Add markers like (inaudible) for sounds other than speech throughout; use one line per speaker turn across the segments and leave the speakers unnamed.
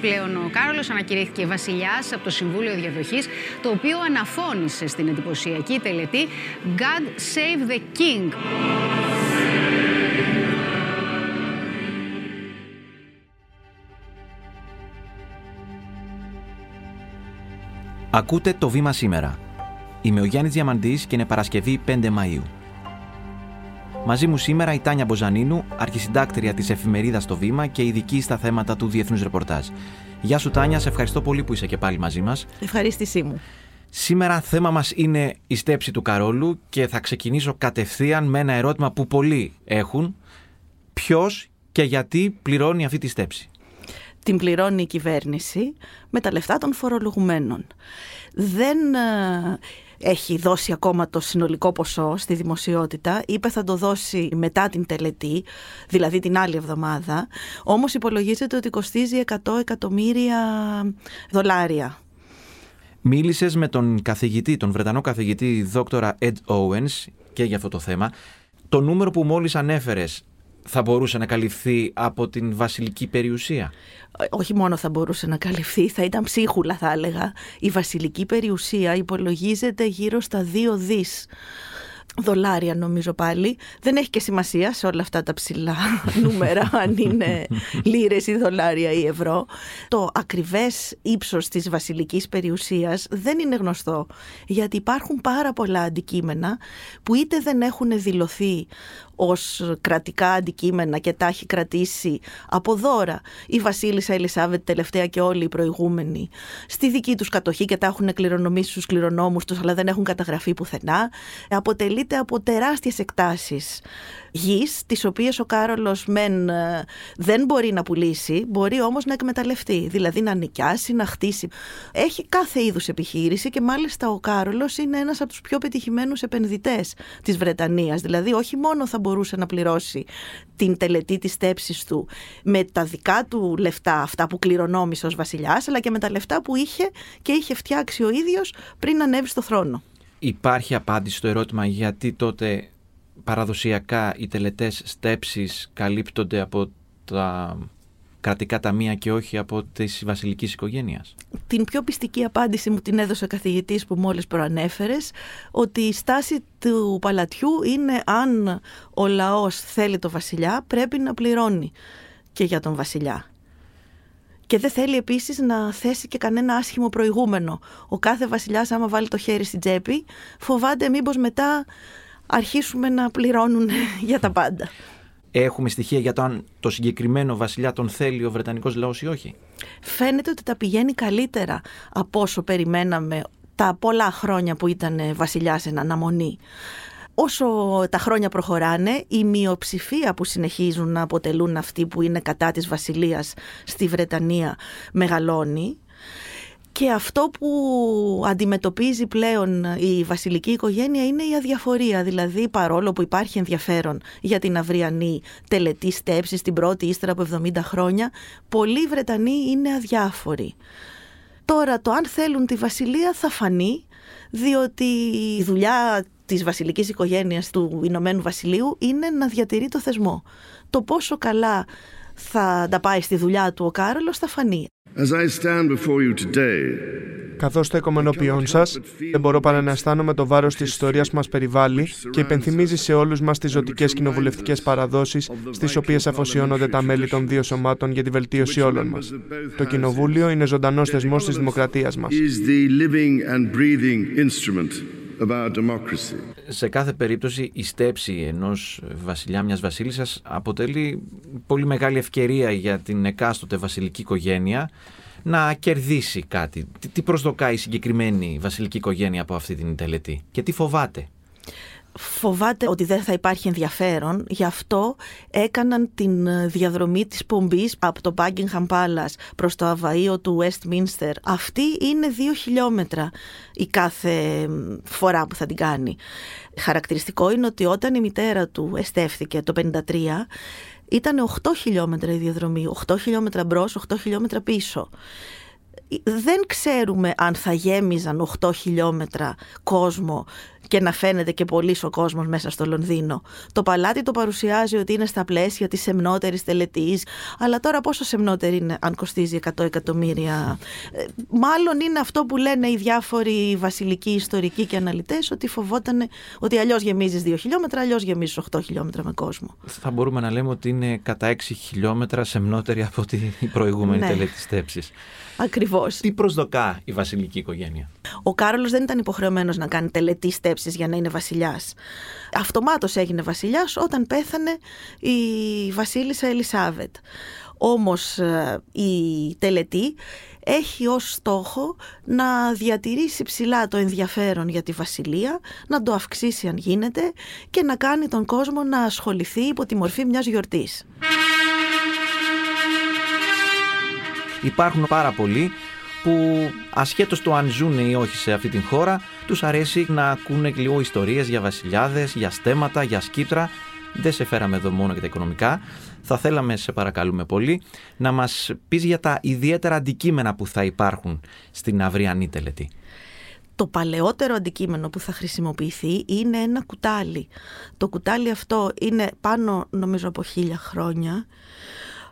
πλέον ο Κάρολος ανακηρύχθηκε βασιλιάς από το Συμβούλιο Διαδοχής, το οποίο αναφώνησε στην εντυπωσιακή τελετή God Save the King.
Ακούτε το βήμα σήμερα. Είμαι ο Γιάννης Διαμαντής και είναι Παρασκευή 5 Μαΐου. Μαζί μου σήμερα η Τάνια Μποζανίνου, αρχισυντάκτρια της εφημερίδας Το Βήμα και ειδική στα θέματα του διεθνούς ρεπορτάζ. Γεια σου Τάνια, σε ευχαριστώ πολύ που είσαι και πάλι μαζί μας.
Ευχαρίστησή μου.
Σήμερα θέμα μας είναι η στέψη του Καρόλου και θα ξεκινήσω κατευθείαν με ένα ερώτημα που πολλοί έχουν. Ποιος και γιατί πληρώνει αυτή τη στέψη;
Την πληρώνει η κυβέρνηση με τα λεφτά των φορολογουμένων. Δεν ε, έχει δώσει ακόμα το συνολικό ποσό στη δημοσιότητα. Είπε θα το δώσει μετά την τελετή, δηλαδή την άλλη εβδομάδα. Όμως υπολογίζεται ότι κοστίζει 100 εκατομμύρια δολάρια.
Μίλησες με τον καθηγητή, τον Βρετανό καθηγητή δόκτορα Ed Owens και για αυτό το θέμα. Το νούμερο που μόλις ανέφερες θα μπορούσε να καλυφθεί από την βασιλική περιουσία;
Όχι μόνο θα μπορούσε να καλυφθεί, θα ήταν ψίχουλα θα έλεγα. Η βασιλική περιουσία υπολογίζεται γύρω στα δύο δις δολάρια νομίζω πάλι. Δεν έχει και σημασία σε όλα αυτά τα ψηλά (laughs) νούμερα αν είναι λίρες ή δολάρια ή ευρώ. Το ακριβές ύψος της βασιλικής περιουσίας δεν είναι γνωστό γιατί υπάρχουν πάρα πολλά αντικείμενα που είτε δεν έχουν δηλωθεί ως κρατικά αντικείμενα και τα έχει κρατήσει από δώρα η Βασίλισσα Ελισάβετ τελευταία και όλοι οι προηγούμενοι στη δική τους κατοχή και τα έχουν κληρονομήσει στους κληρονόμους τους αλλά δεν έχουν καταγραφεί πουθενά. Αποτελείται από τεράστιες εκτάσεις γης, τις οποίες ο Κάρολος μεν ε, δεν μπορεί να πουλήσει, μπορεί όμως να εκμεταλλευτεί, δηλαδή να νοικιάσει, να χτίσει. Έχει κάθε είδους επιχείρηση και μάλιστα ο Κάρολος είναι ένας από τους πιο πετυχημένους επενδυτές της Βρετανίας, δηλαδή όχι μόνο θα μπορούσε να πληρώσει την τελετή της στέψης του με τα δικά του λεφτά, αυτά που κληρονόμησε ως βασιλιάς, αλλά και με τα λεφτά που είχε και είχε φτιάξει ο ίδιος πριν ανέβει στο θρόνο.
Υπάρχει απάντηση στο ερώτημα γιατί τότε παραδοσιακά οι τελετές στέψεις καλύπτονται από τα κρατικά ταμεία και όχι από της βασιλικής οικογένειας.
Την πιο πιστική απάντηση μου την έδωσε ο καθηγητής που μόλις προανέφερες ότι η στάση του παλατιού είναι αν ο λαός θέλει το βασιλιά πρέπει να πληρώνει και για τον βασιλιά. Και δεν θέλει επίσης να θέσει και κανένα άσχημο προηγούμενο. Ο κάθε βασιλιάς άμα βάλει το χέρι στην τσέπη φοβάται μήπως μετά αρχίσουμε να πληρώνουν (laughs) για τα πάντα.
Έχουμε στοιχεία για το αν το συγκεκριμένο βασιλιά τον θέλει ο Βρετανικός λαός ή όχι;
Φαίνεται ότι τα πηγαίνει καλύτερα από όσο περιμέναμε τα πολλά χρόνια που ήταν βασιλιάς εν αναμονή. Όσο τα χρόνια προχωράνε, η μειοψηφία που συνεχίζουν να αποτελούν αυτοί που είναι κατά της βασιλείας στη Βρετανία μεγαλώνει και αυτό που αντιμετωπίζει πλέον η βασιλική οικογένεια είναι η αδιαφορία. Δηλαδή, παρόλο που υπάρχει ενδιαφέρον για την αυριανή τελετή στέψης την πρώτη ύστερα από 70 χρόνια, πολλοί Βρετανοί είναι αδιάφοροι. Τώρα, το αν θέλουν τη βασιλεία θα φανεί, διότι η δουλειά της βασιλικής οικογένειας του Ηνωμένου Βασιλείου είναι να διατηρεί το θεσμό. Το πόσο καλά θα τα πάει στη δουλειά του ο Κάρολος θα φανεί.
Καθώς στέκομαι ενώπιόν σας, δεν μπορώ παρά να αισθάνομαι το βάρος της ιστορίας που μας περιβάλλει και υπενθυμίζει σε όλους μας τις ζωτικές κοινοβουλευτικές παραδόσεις στις οποίες αφοσιώνονται τα μέλη των δύο σωμάτων για τη βελτίωση όλων μας. Το Κοινοβούλιο είναι ζωντανός θεσμός της δημοκρατίας μας.
Σε κάθε περίπτωση η στέψη ενός βασιλιά μιας βασίλισσας αποτελεί πολύ μεγάλη ευκαιρία για την εκάστοτε βασιλική οικογένεια να κερδίσει κάτι. Τι προσδοκάει η συγκεκριμένη βασιλική οικογένεια από αυτή την τελετή και τι φοβάται;
Φοβάται ότι δεν θα υπάρχει ενδιαφέρον, γι' αυτό έκαναν την ε, διαδρομή της πομπής από το Buckingham Palace προς το αβαΐο του Westminster. Αυτή είναι δύο χιλιόμετρα η κάθε φορά που θα την κάνει. Χαρακτηριστικό είναι ότι όταν η μητέρα του εστέφθηκε το 1953, ήταν 8 χιλιόμετρα η διαδρομή, 8 χιλιόμετρα μπρος, 8 χιλιόμετρα πίσω δεν ξέρουμε αν θα γέμιζαν 8 χιλιόμετρα κόσμο και να φαίνεται και πολύς ο κόσμος μέσα στο Λονδίνο. Το παλάτι το παρουσιάζει ότι είναι στα πλαίσια της σεμνότερης τελετής, αλλά τώρα πόσο σεμνότερη είναι αν κοστίζει 100 εκατομμύρια. Ε, μάλλον είναι αυτό που λένε οι διάφοροι βασιλικοί ιστορικοί και αναλυτές, ότι φοβόταν ότι αλλιώς γεμίζεις 2 χιλιόμετρα, αλλιώς γεμίζεις 8 χιλιόμετρα με κόσμο.
Θα μπορούμε να λέμε ότι είναι κατά 6 χιλιόμετρα σεμνότερη από την προηγούμενη
Ναι.
τελετή στέψης.
Ακριβώς.
Τι προσδοκά η βασιλική οικογένεια;
Ο Κάρολος δεν ήταν υποχρεωμένος να κάνει τελετή στέψης για να είναι βασιλιάς. Αυτομάτως έγινε βασιλιάς όταν πέθανε η βασίλισσα Ελισάβετ. Όμως ε, η τελετή έχει ως στόχο να διατηρήσει ψηλά το ενδιαφέρον για τη βασιλεία, να το αυξήσει αν γίνεται και να κάνει τον κόσμο να ασχοληθεί υπό τη μορφή μιας γιορτής.
Υπάρχουν πάρα πολλοί που ασχέτως το αν ζουν ή όχι σε αυτή την χώρα, τους αρέσει να ακούνε λίγο ιστορίες για βασιλιάδες, για στέματα, για σκύπτρα. Δεν σε φέραμε εδώ μόνο για τα οικονομικά. Θα θέλαμε, σε παρακαλούμε πολύ, να μας πεις για τα ιδιαίτερα αντικείμενα που θα υπάρχουν στην αυριανή τελετή.
Το παλαιότερο αντικείμενο που θα χρησιμοποιηθεί είναι ένα κουτάλι. Το κουτάλι αυτό είναι πάνω νομίζω από χίλια χρόνια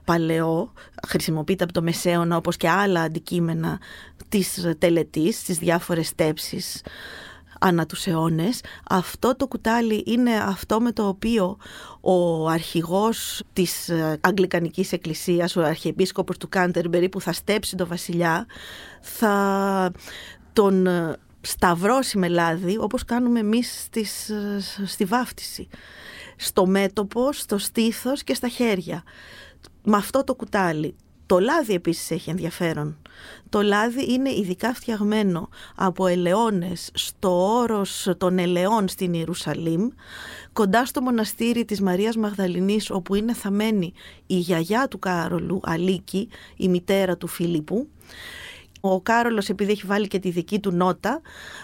παλαιό, χρησιμοποιείται από το Μεσαίωνα όπως και άλλα αντικείμενα της τελετής, στις διάφορες τέψεις ανά τους αιώνες. Αυτό το κουτάλι είναι αυτό με το οποίο ο αρχηγός της ε, Αγγλικανικής Εκκλησίας, ο Αρχιεπίσκοπος του Κάντερμπερι που θα στέψει τον βασιλιά, θα τον ε, σταυρώσει με λάδι όπως κάνουμε εμείς στις, ε, στη βάφτιση. Στο μέτωπο, στο στήθος και στα χέρια. Με αυτό το κουτάλι. Το λάδι επίσης έχει ενδιαφέρον. Το λάδι είναι ειδικά φτιαγμένο από ελαιώνες στο όρος των ελαιών στην Ιερουσαλήμ, κοντά στο μοναστήρι της Μαρίας Μαγδαληνής, όπου είναι θαμένη η γιαγιά του Κάρολου, Αλίκη, η μητέρα του Φίλιππου. Ο Κάρολος επειδή έχει βάλει και τη δική του νότα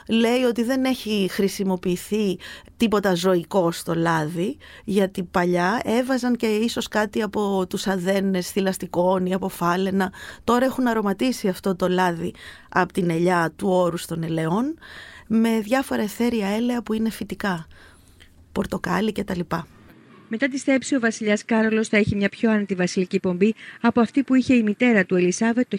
λέει ότι δεν έχει χρησιμοποιηθεί τίποτα ζωικό στο λάδι γιατί παλιά έβαζαν και ίσως κάτι από τους αδένες θηλαστικών ή από φάλαινα. Τώρα έχουν αρωματίσει αυτό το λάδι από την ελιά του όρους των ελαιών με διάφορα εθέρια έλαια που είναι φυτικά, πορτοκάλι κτλ.
Μετά τη στέψη, ο βασιλιάς Κάρολος θα έχει μια πιο άνετη βασιλική πομπή από αυτή που είχε η μητέρα του Ελισάβετ το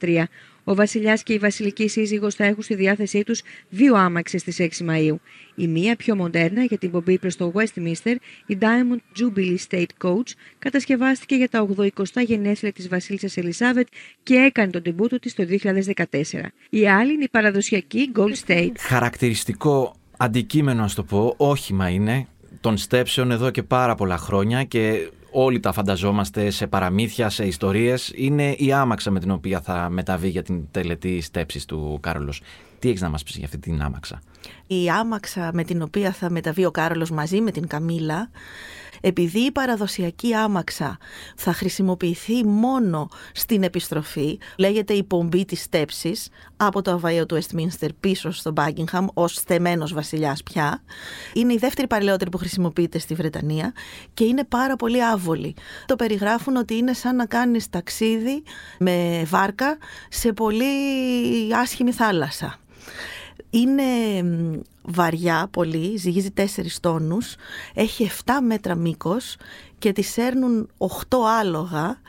1953. Ο βασιλιάς και η βασιλική σύζυγος θα έχουν στη διάθεσή τους δύο άμαξες στις 6 Μαου. Η μία πιο μοντέρνα για την πομπή προς το Westminster, η Diamond Jubilee State Coach, κατασκευάστηκε για τα 80 γενέθλια της βασίλισσας Ελισάβετ και έκανε τον τεμπούτο της το 2014. Η άλλη είναι η παραδοσιακή Gold State.
Χαρακτηριστικό αντικείμενο, ας το πω, όχημα είναι των στέψεων εδώ και πάρα πολλά χρόνια και όλοι τα φανταζόμαστε σε παραμύθια, σε ιστορίες. Είναι η άμαξα με την οποία θα μεταβεί για την τελετή στέψης του Κάρολος. Τι έχεις να μας πεις για αυτή την άμαξα;
Η άμαξα με την οποία θα μεταβεί ο Κάρολος μαζί με την Καμίλα επειδή η παραδοσιακή άμαξα θα χρησιμοποιηθεί μόνο στην επιστροφή, λέγεται η πομπή της στέψης από το αβαίο του Westminster πίσω στο Buckingham ως θεμένος βασιλιάς πια. Είναι η δεύτερη παλαιότερη που χρησιμοποιείται στη Βρετανία και είναι πάρα πολύ άβολη. Το περιγράφουν ότι είναι σαν να κάνεις ταξίδι με βάρκα σε πολύ άσχημη θάλασσα. Είναι βαριά πολύ, ζυγίζει 4 τόνους, έχει 7 μέτρα μήκος και τη σέρνουν 8 άλογα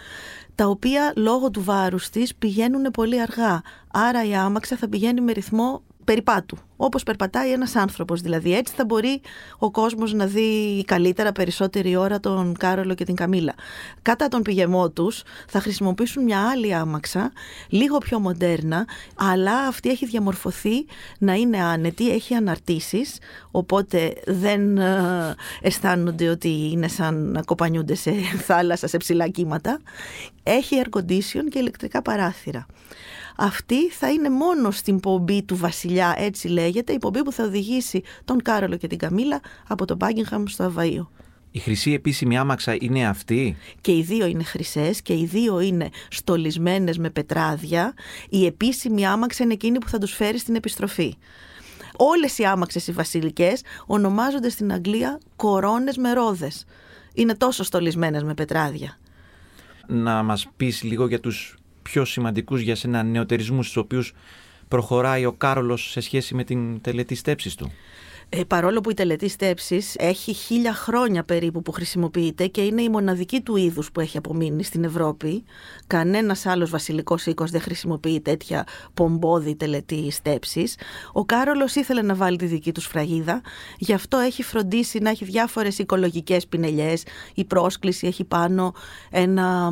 τα οποία λόγω του βάρους της πηγαίνουν πολύ αργά. Άρα η άμαξα θα πηγαίνει με ρυθμό περιπάτου, όπως περπατάει ένας άνθρωπος. Δηλαδή έτσι θα μπορεί ο κόσμος να δει καλύτερα περισσότερη ώρα τον Κάρολο και την Καμίλα. Κατά τον πηγεμό τους θα χρησιμοποιήσουν μια άλλη άμαξα, λίγο πιο μοντέρνα, αλλά αυτή έχει διαμορφωθεί να είναι άνετη, έχει αναρτήσεις, οπότε δεν ε, αισθάνονται ότι είναι σαν να κοπανιούνται σε θάλασσα, σε ψηλά κύματα. Έχει air condition και ηλεκτρικά παράθυρα αυτή θα είναι μόνο στην πομπή του βασιλιά, έτσι λέγεται, η πομπή που θα οδηγήσει τον Κάρολο και την Καμίλα από το Buckingham στο Αβαΐο.
Η χρυσή επίσημη άμαξα είναι αυτή;
Και οι δύο είναι χρυσές και οι δύο είναι στολισμένες με πετράδια. Η επίσημη άμαξα είναι εκείνη που θα τους φέρει στην επιστροφή. Όλες οι άμαξες οι βασιλικές ονομάζονται στην Αγγλία κορώνες με ρόδες. Είναι τόσο στολισμένες με πετράδια.
Να μας πεις λίγο για τους πιο σημαντικούς για σένα νεοτερισμούς, στους οποίους προχωράει ο Κάρολος σε σχέση με την τελετή στέψης του;
Ε, παρόλο που η τελετή στέψης έχει χίλια χρόνια περίπου που χρησιμοποιείται και είναι η μοναδική του είδους που έχει απομείνει στην Ευρώπη, κανένας άλλος βασιλικός οίκος δεν χρησιμοποιεί τέτοια πομπόδη τελετή στέψης. Ο Κάρολος ήθελε να βάλει τη δική τους σφραγίδα, γι' αυτό έχει φροντίσει να έχει διάφορες οικολογικές πινελιές. Η πρόσκληση έχει πάνω ένα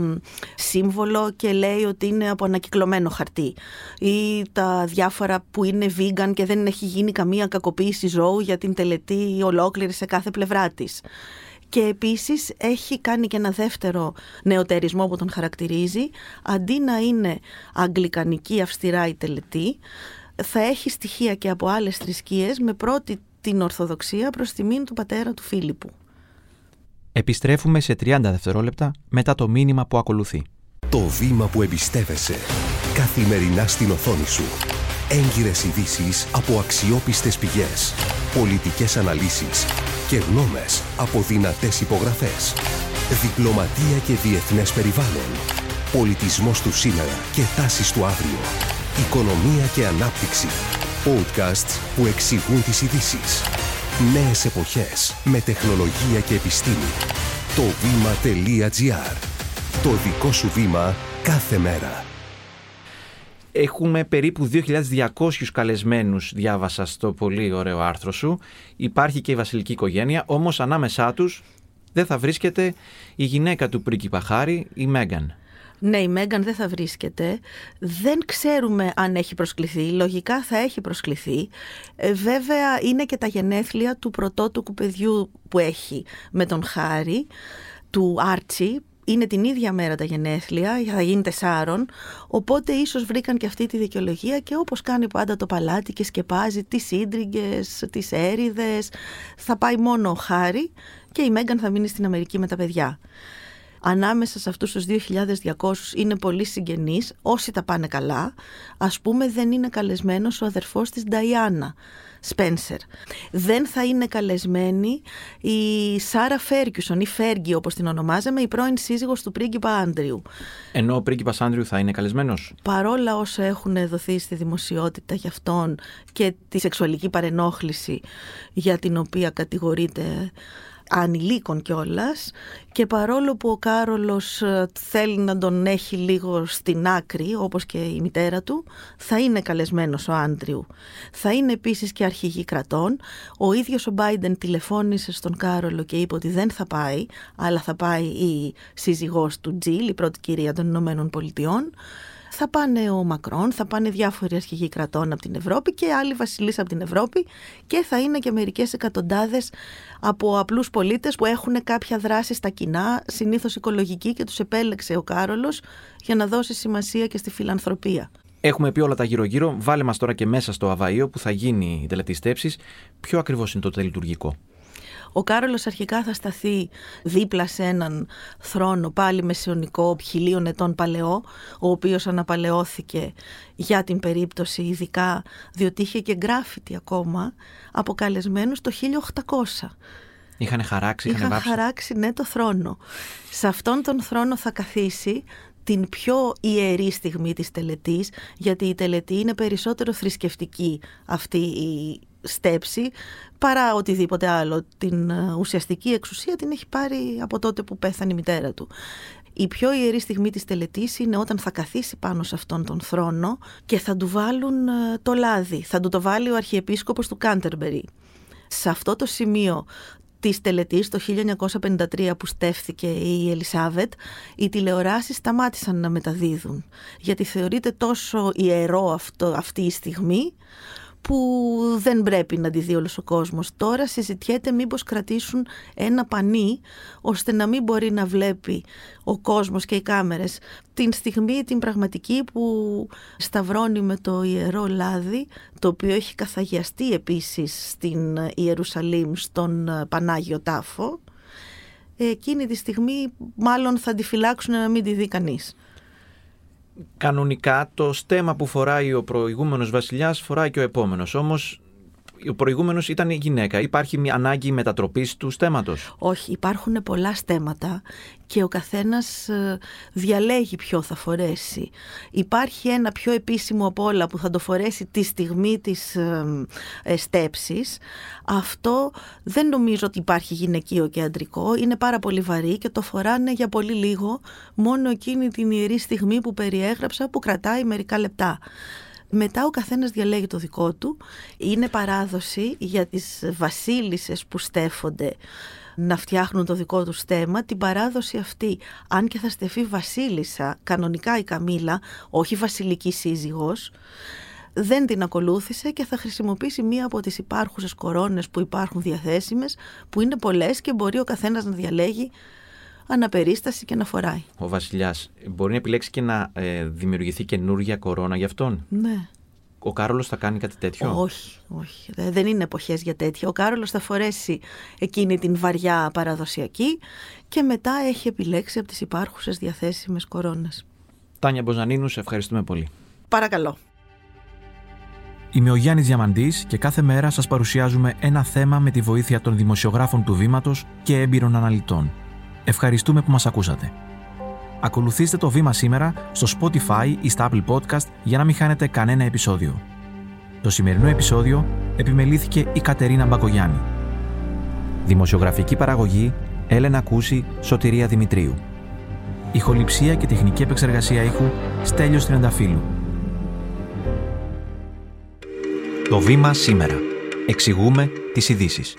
σύμβολο και λέει ότι είναι από ανακυκλωμένο χαρτί. Ή τα διάφορα που είναι vegan και δεν έχει γίνει καμία κακοποίηση ζώου για την τελετή ολόκληρη σε κάθε πλευρά της. Και επίσης έχει κάνει και ένα δεύτερο νεοτερισμό που τον χαρακτηρίζει. Αντί να είναι αγγλικανική αυστηρά η τελετή, θα έχει στοιχεία και από άλλες θρησκείες με πρώτη την Ορθοδοξία προς τιμήν του πατέρα του Φίλιππου.
Επιστρέφουμε σε 30 δευτερόλεπτα μετά το μήνυμα που ακολουθεί.
Το βήμα που εμπιστεύεσαι. Καθημερινά στην οθόνη σου. Έγκυρες ειδήσεις από αξιόπιστες πηγές. Πολιτικές αναλύσεις και γνώμες από δυνατές υπογραφές. Διπλωματία και διεθνές περιβάλλον. Πολιτισμός του σήμερα και τάσεις του αύριο. Οικονομία και ανάπτυξη. Podcasts που εξηγούν τις ειδήσεις. Νέες εποχές με τεχνολογία και επιστήμη. Το βήμα.gr. Το δικό σου βήμα κάθε μέρα.
Έχουμε περίπου 2.200 καλεσμένους, διάβασα στο πολύ ωραίο άρθρο σου. Υπάρχει και η βασιλική οικογένεια, όμως ανάμεσά τους δεν θα βρίσκεται η γυναίκα του πρίγκιπα Χάρη, η Μέγαν.
Ναι, η Μέγαν δεν θα βρίσκεται. Δεν ξέρουμε αν έχει προσκληθεί. Λογικά θα έχει προσκληθεί. Ε, βέβαια είναι και τα γενέθλια του πρωτότοκου παιδιού που έχει με τον Χάρη, του Άρτσι, είναι την ίδια μέρα τα γενέθλια, θα γίνει τεσσάρων, οπότε ίσως βρήκαν και αυτή τη δικαιολογία και όπως κάνει πάντα το παλάτι και σκεπάζει τις σύντριγγες, τις έριδες, θα πάει μόνο ο Χάρη και η Μέγκαν θα μείνει στην Αμερική με τα παιδιά. Ανάμεσα σε αυτούς τους 2.200 είναι πολύ συγγενείς, όσοι τα πάνε καλά. Ας πούμε δεν είναι καλεσμένος ο αδερφός της Νταϊάννα, Σπένσερ. Δεν θα είναι καλεσμένη η Σάρα Φέρκιουσον ή Φέργη όπως την ονομάζαμε, η πρώην σύζυγος του πρίγκιπα Άντριου.
Ενώ ο πρίγκιπας Άντριου θα είναι καλεσμένος;
Παρόλα όσα έχουν δοθεί στη δημοσιότητα για αυτόν και τη σεξουαλική παρενόχληση για την οποία κατηγορείται ανηλίκων κιόλας. Και παρόλο που ο Κάρολος ε, θέλει να τον έχει λίγο στην άκρη, όπως και η μητέρα του, θα είναι καλεσμένος ο Άντριου. Θα είναι επίσης και αρχηγή κρατών. Ο ίδιος ο Μπάιντεν τηλεφώνησε στον Κάρολο και είπε ότι δεν θα πάει, αλλά θα πάει η σύζυγός του Τζιλ, η πρώτη κυρία των Ηνωμένων Πολιτειών θα πάνε ο Μακρόν, θα πάνε διάφοροι αρχηγοί κρατών από την Ευρώπη και άλλοι βασιλείς από την Ευρώπη και θα είναι και μερικές εκατοντάδες από απλούς πολίτες που έχουν κάποια δράση στα κοινά, συνήθως οικολογική και τους επέλεξε ο Κάρολος για να δώσει σημασία και στη φιλανθρωπία.
Έχουμε πει όλα τα γύρω-γύρω. Βάλε μας τώρα και μέσα στο Αβαΐο που θα γίνει η τελετή στέψης. Ποιο ακριβώς είναι το τελειτουργικό.
Ο Κάρολος αρχικά θα σταθεί δίπλα σε έναν θρόνο πάλι μεσαιωνικό χιλίων ετών παλαιό, ο οποίος αναπαλαιώθηκε για την περίπτωση ειδικά διότι είχε και γκράφιτι ακόμα αποκαλεσμένους το 1800.
Είχαν χαράξει, είχαν,
είχαν χαράξει ναι το θρόνο. Σε αυτόν τον θρόνο θα καθίσει την πιο ιερή στιγμή της τελετής, γιατί η τελετή είναι περισσότερο θρησκευτική αυτή η στέψη παρά οτιδήποτε άλλο. Την ε, ουσιαστική εξουσία την έχει πάρει από τότε που πέθανε η μητέρα του. Η πιο ιερή στιγμή της τελετής είναι όταν θα καθίσει πάνω σε αυτόν τον θρόνο και θα του βάλουν ε, το λάδι. Θα του το βάλει ο Αρχιεπίσκοπος του Κάντερμπερι. Σε αυτό το σημείο της τελετής το 1953 που στέφθηκε η Ελισάβετ, οι τηλεοράσεις σταμάτησαν να μεταδίδουν. Γιατί θεωρείται τόσο ιερό αυτό, αυτή η στιγμή που δεν πρέπει να τη δει όλος ο κόσμος. Τώρα συζητιέται μήπως κρατήσουν ένα πανί ώστε να μην μπορεί να βλέπει ο κόσμος και οι κάμερες την στιγμή την πραγματική που σταυρώνει με το ιερό λάδι το οποίο έχει καθαγιαστεί επίσης στην Ιερουσαλήμ στον Πανάγιο Τάφο εκείνη τη στιγμή μάλλον θα τη φυλάξουν να μην τη δει κανείς
κανονικά το στέμα που φοράει ο προηγούμενος βασιλιάς φοράει και ο επόμενος. Όμως Ο προηγούμενος ήταν η γυναίκα. Υπάρχει μια ανάγκη μετατροπής του στέματος;
Όχι, υπάρχουν πολλά στέματα και ο καθένας ε, διαλέγει ποιο θα φορέσει. Υπάρχει ένα πιο επίσημο από όλα που θα το φορέσει τη στιγμή της ε, ε, στέψης. Αυτό δεν νομίζω ότι υπάρχει γυναικείο και αντρικό. Είναι πάρα πολύ βαρύ και το φοράνε για πολύ λίγο μόνο εκείνη την ιερή στιγμή που περιέγραψα που κρατάει μερικά λεπτά. Μετά ο καθένας διαλέγει το δικό του. Είναι παράδοση για τις βασίλισσες που στέφονται να φτιάχνουν το δικό τους στέμα, την παράδοση αυτή, αν και θα στεφεί βασίλισσα, κανονικά η Καμίλα, όχι βασιλική σύζυγος, δεν την ακολούθησε και θα χρησιμοποιήσει μία από τις υπάρχουσες κορώνες που υπάρχουν διαθέσιμες, που είναι πολλές και μπορεί ο καθένας να διαλέγει αναπερίσταση και να φοράει.
Ο Βασιλιάς μπορεί να επιλέξει και να ε, δημιουργηθεί καινούργια κορώνα για αυτόν;
Ναι.
Ο Κάρολος θα κάνει κάτι τέτοιο;
Όχι, όχι. Δεν είναι εποχές για τέτοιο. Ο Κάρολος θα φορέσει εκείνη την βαριά παραδοσιακή και μετά έχει επιλέξει από τις υπάρχουσες διαθέσιμες κορώνες.
Τάνια Μποζανίνου, σε ευχαριστούμε πολύ.
Παρακαλώ.
Είμαι ο Γιάννης Διαμαντής και κάθε μέρα σας παρουσιάζουμε ένα θέμα με τη βοήθεια των δημοσιογράφων του Βήματος και έμπειρων αναλυτών. Ευχαριστούμε που μας ακούσατε. Ακολουθήστε το βήμα σήμερα στο Spotify ή στα Apple Podcast για να μην χάνετε κανένα επεισόδιο. Το σημερινό επεισόδιο επιμελήθηκε η Κατερίνα Μπακογιάννη. Δημοσιογραφική παραγωγή Έλενα Κούση, Σωτηρία Δημητρίου. Ηχοληψία και τεχνική επεξεργασία ήχου Στέλιος Τριανταφύλου. Το βήμα σήμερα. Εξηγούμε τις ειδήσεις.